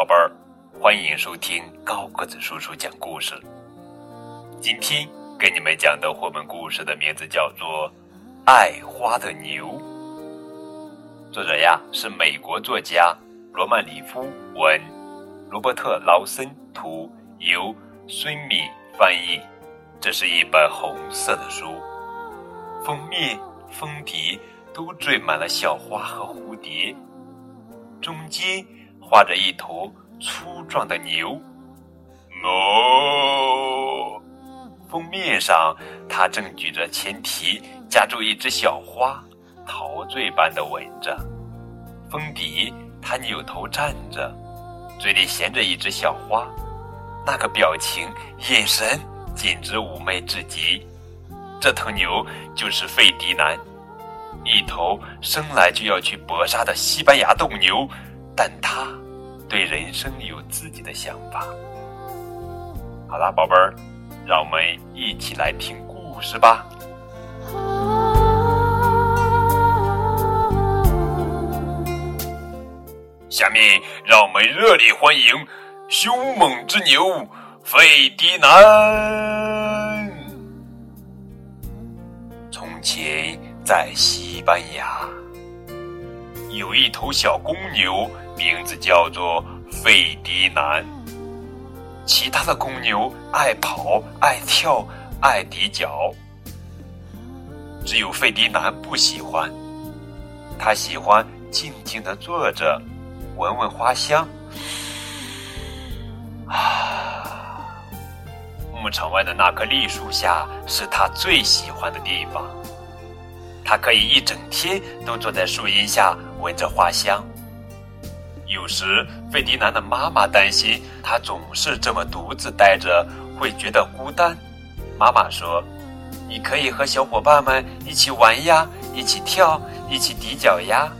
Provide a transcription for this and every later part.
宝贝儿，欢迎收听高个子叔叔讲故事。今天给你们讲的绘本故事的名字叫做《爱花的牛》，作者呀是美国作家罗曼·里夫文，罗伯特·劳森图，由孙敏翻译。这是一本红色的书，封面、封底都缀满了小花和蝴蝶，中间。画着一头粗壮的牛，哦。封面上，他正举着前蹄，夹住一只小花，陶醉般的闻着。封底，他扭头站着，嘴里衔着一只小花，那个表情、眼神简直妩媚至极。这头牛就是费迪南，一头生来就要去搏杀的西班牙斗牛，但他。对人生有自己的想法。好啦，宝贝儿，让我们一起来听故事吧。下面让我们热烈欢迎凶猛之牛费迪南。从前，在西班牙，有一头小公牛。名字叫做费迪南。其他的公牛爱跑、爱跳、爱抵脚，只有费迪南不喜欢。他喜欢静静的坐着，闻闻花香。啊，牧场外的那棵栗树下是他最喜欢的地方。他可以一整天都坐在树荫下，闻着花香。有时，费迪南的妈妈担心他总是这么独自待着，会觉得孤单。妈妈说：“你可以和小伙伴们一起玩呀，一起跳，一起抵脚呀。”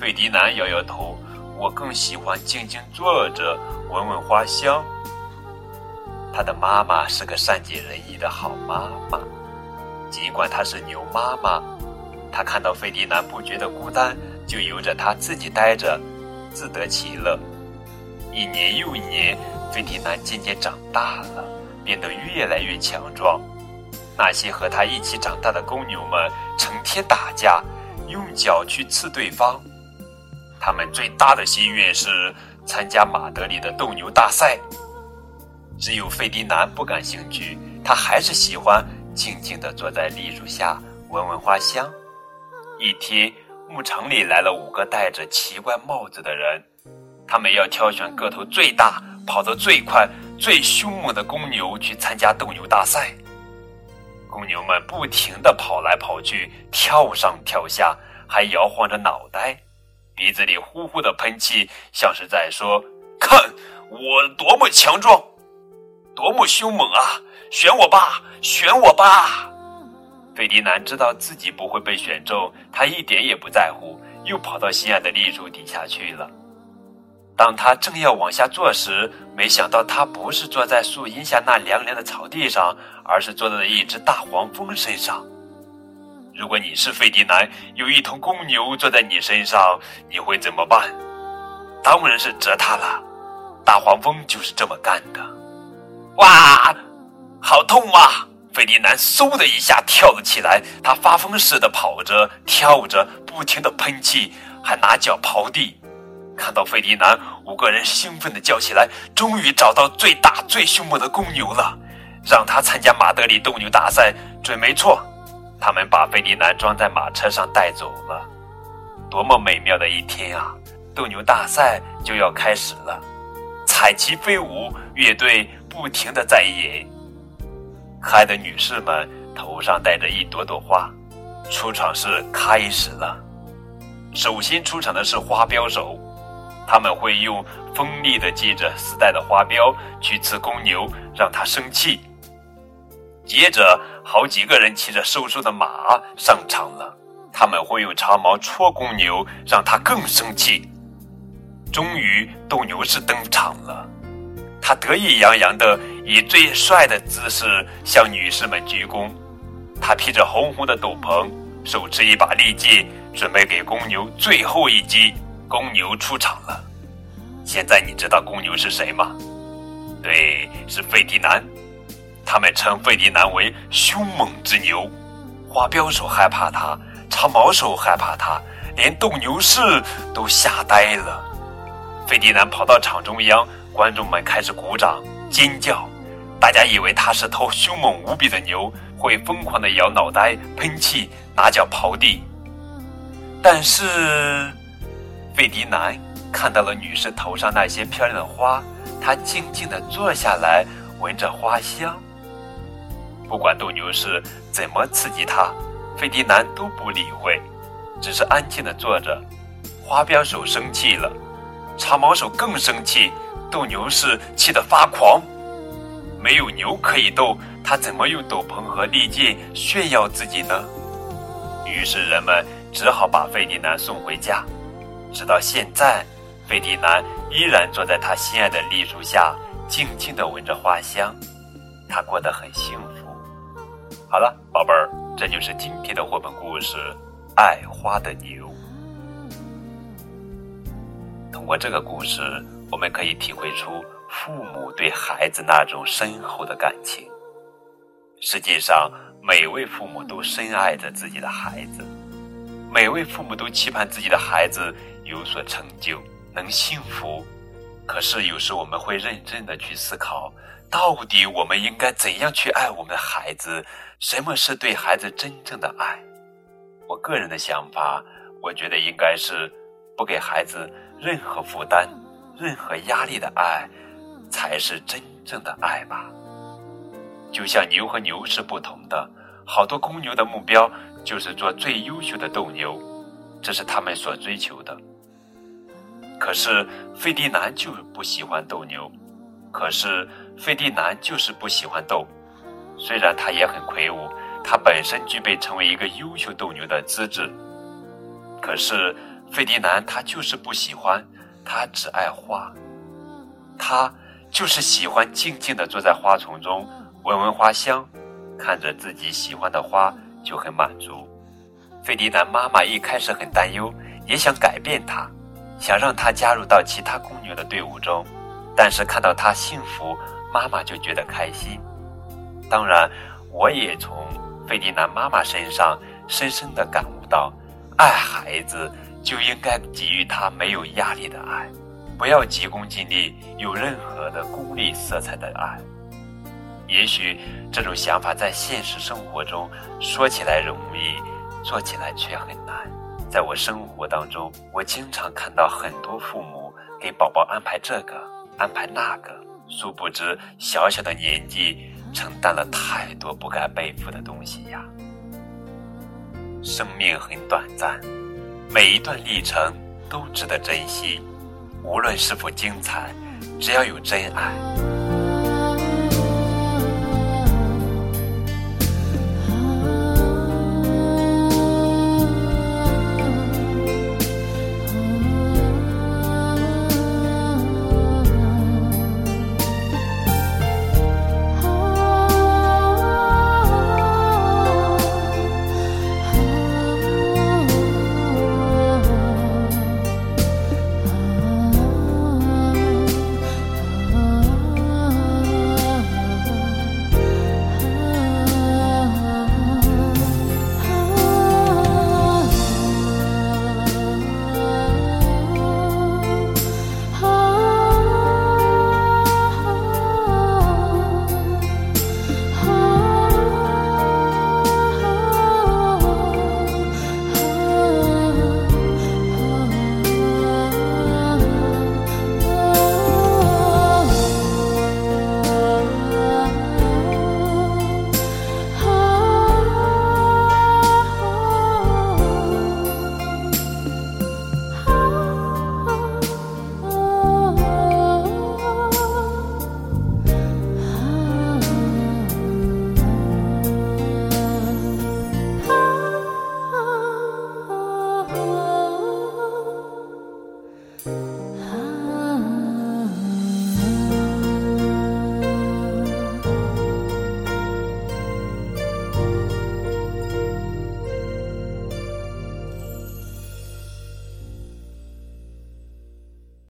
费迪南摇摇头：“我更喜欢静静坐着，闻闻花香。”他的妈妈是个善解人意的好妈妈，尽管她是牛妈妈，她看到费迪南不觉得孤单，就由着他自己待着。自得其乐。一年又一年，费迪南渐渐长大了，变得越来越强壮。那些和他一起长大的公牛们成天打架，用脚去刺对方。他们最大的心愿是参加马德里的斗牛大赛。只有费迪南不感兴趣，他还是喜欢静静地坐在栗树下，闻闻花香。一天。牧场里来了五个戴着奇怪帽子的人，他们要挑选个头最大、跑得最快、最凶猛的公牛去参加斗牛大赛。公牛们不停地跑来跑去，跳上跳下，还摇晃着脑袋，鼻子里呼呼的喷气，像是在说：“看我多么强壮，多么凶猛啊！选我吧，选我吧！”费迪南知道自己不会被选中，他一点也不在乎，又跑到心爱的栗树底下去了。当他正要往下坐时，没想到他不是坐在树荫下那凉凉的草地上，而是坐在了一只大黄蜂身上。如果你是费迪南，有一头公牛坐在你身上，你会怎么办？当然是折它了。大黄蜂就是这么干的。哇，好痛啊！费迪南嗖的一下跳了起来，他发疯似的跑着、跳着，不停的喷气，还拿脚刨地。看到费迪南，五个人兴奋的叫起来：“终于找到最大、最凶猛的公牛了！让他参加马德里斗牛大赛，准没错。”他们把费迪南装在马车上带走了。多么美妙的一天啊！斗牛大赛就要开始了，彩旗飞舞，乐队不停的在演。可爱的女士们头上戴着一朵朵花，出场式开始了。首先出场的是花镖手，他们会用锋利的系着丝带的花镖去刺公牛，让它生气。接着，好几个人骑着瘦瘦的马上场了，他们会用长矛戳公牛，让它更生气。终于，斗牛士登场了。他得意洋洋地以最帅的姿势向女士们鞠躬。他披着红红的斗篷，手持一把利剑，准备给公牛最后一击。公牛出场了，现在你知道公牛是谁吗？对，是费迪南。他们称费迪南为凶猛之牛，花镖手害怕他，长矛手害怕他，连斗牛士都吓呆了。费迪南跑到场中央，观众们开始鼓掌尖叫，大家以为他是头凶猛无比的牛，会疯狂的摇脑袋、喷气、拿脚刨地。但是，费迪南。看到了女士头上那些漂亮的花，他静静的坐下来，闻着花香。不管斗牛士怎么刺激他，费迪南都不理会，只是安静的坐着。花镖手生气了，长矛手更生气，斗牛士气得发狂。没有牛可以斗，他怎么用斗篷和利剑炫耀自己呢？于是人们只好把费迪南送回家。直到现在。费迪南依然坐在他心爱的栗树下，静静地闻着花香，他过得很幸福。好了，宝贝儿，这就是今天的绘本故事《爱花的牛》。通过这个故事，我们可以体会出父母对孩子那种深厚的感情。实际上，每位父母都深爱着自己的孩子，每位父母都期盼自己的孩子有所成就。能幸福，可是有时我们会认真的去思考，到底我们应该怎样去爱我们的孩子？什么是对孩子真正的爱？我个人的想法，我觉得应该是不给孩子任何负担、任何压力的爱，才是真正的爱吧。就像牛和牛是不同的，好多公牛的目标就是做最优秀的斗牛，这是他们所追求的。可是费迪南就不喜欢斗牛，可是费迪南就是不喜欢斗。虽然他也很魁梧，他本身具备成为一个优秀斗牛的资质，可是费迪南他就是不喜欢，他只爱花，他就是喜欢静静地坐在花丛中，闻闻花香，看着自己喜欢的花就很满足。费迪南妈妈一开始很担忧，也想改变他。想让他加入到其他公牛的队伍中，但是看到他幸福，妈妈就觉得开心。当然，我也从费迪南妈妈身上深深的感悟到，爱孩子就应该给予他没有压力的爱，不要急功近利，有任何的功利色彩的爱。也许这种想法在现实生活中说起来容易，做起来却很难。在我生活当中，我经常看到很多父母给宝宝安排这个、安排那个，殊不知小小的年纪承担了太多不该背负的东西呀。生命很短暂，每一段历程都值得珍惜，无论是否精彩，只要有真爱。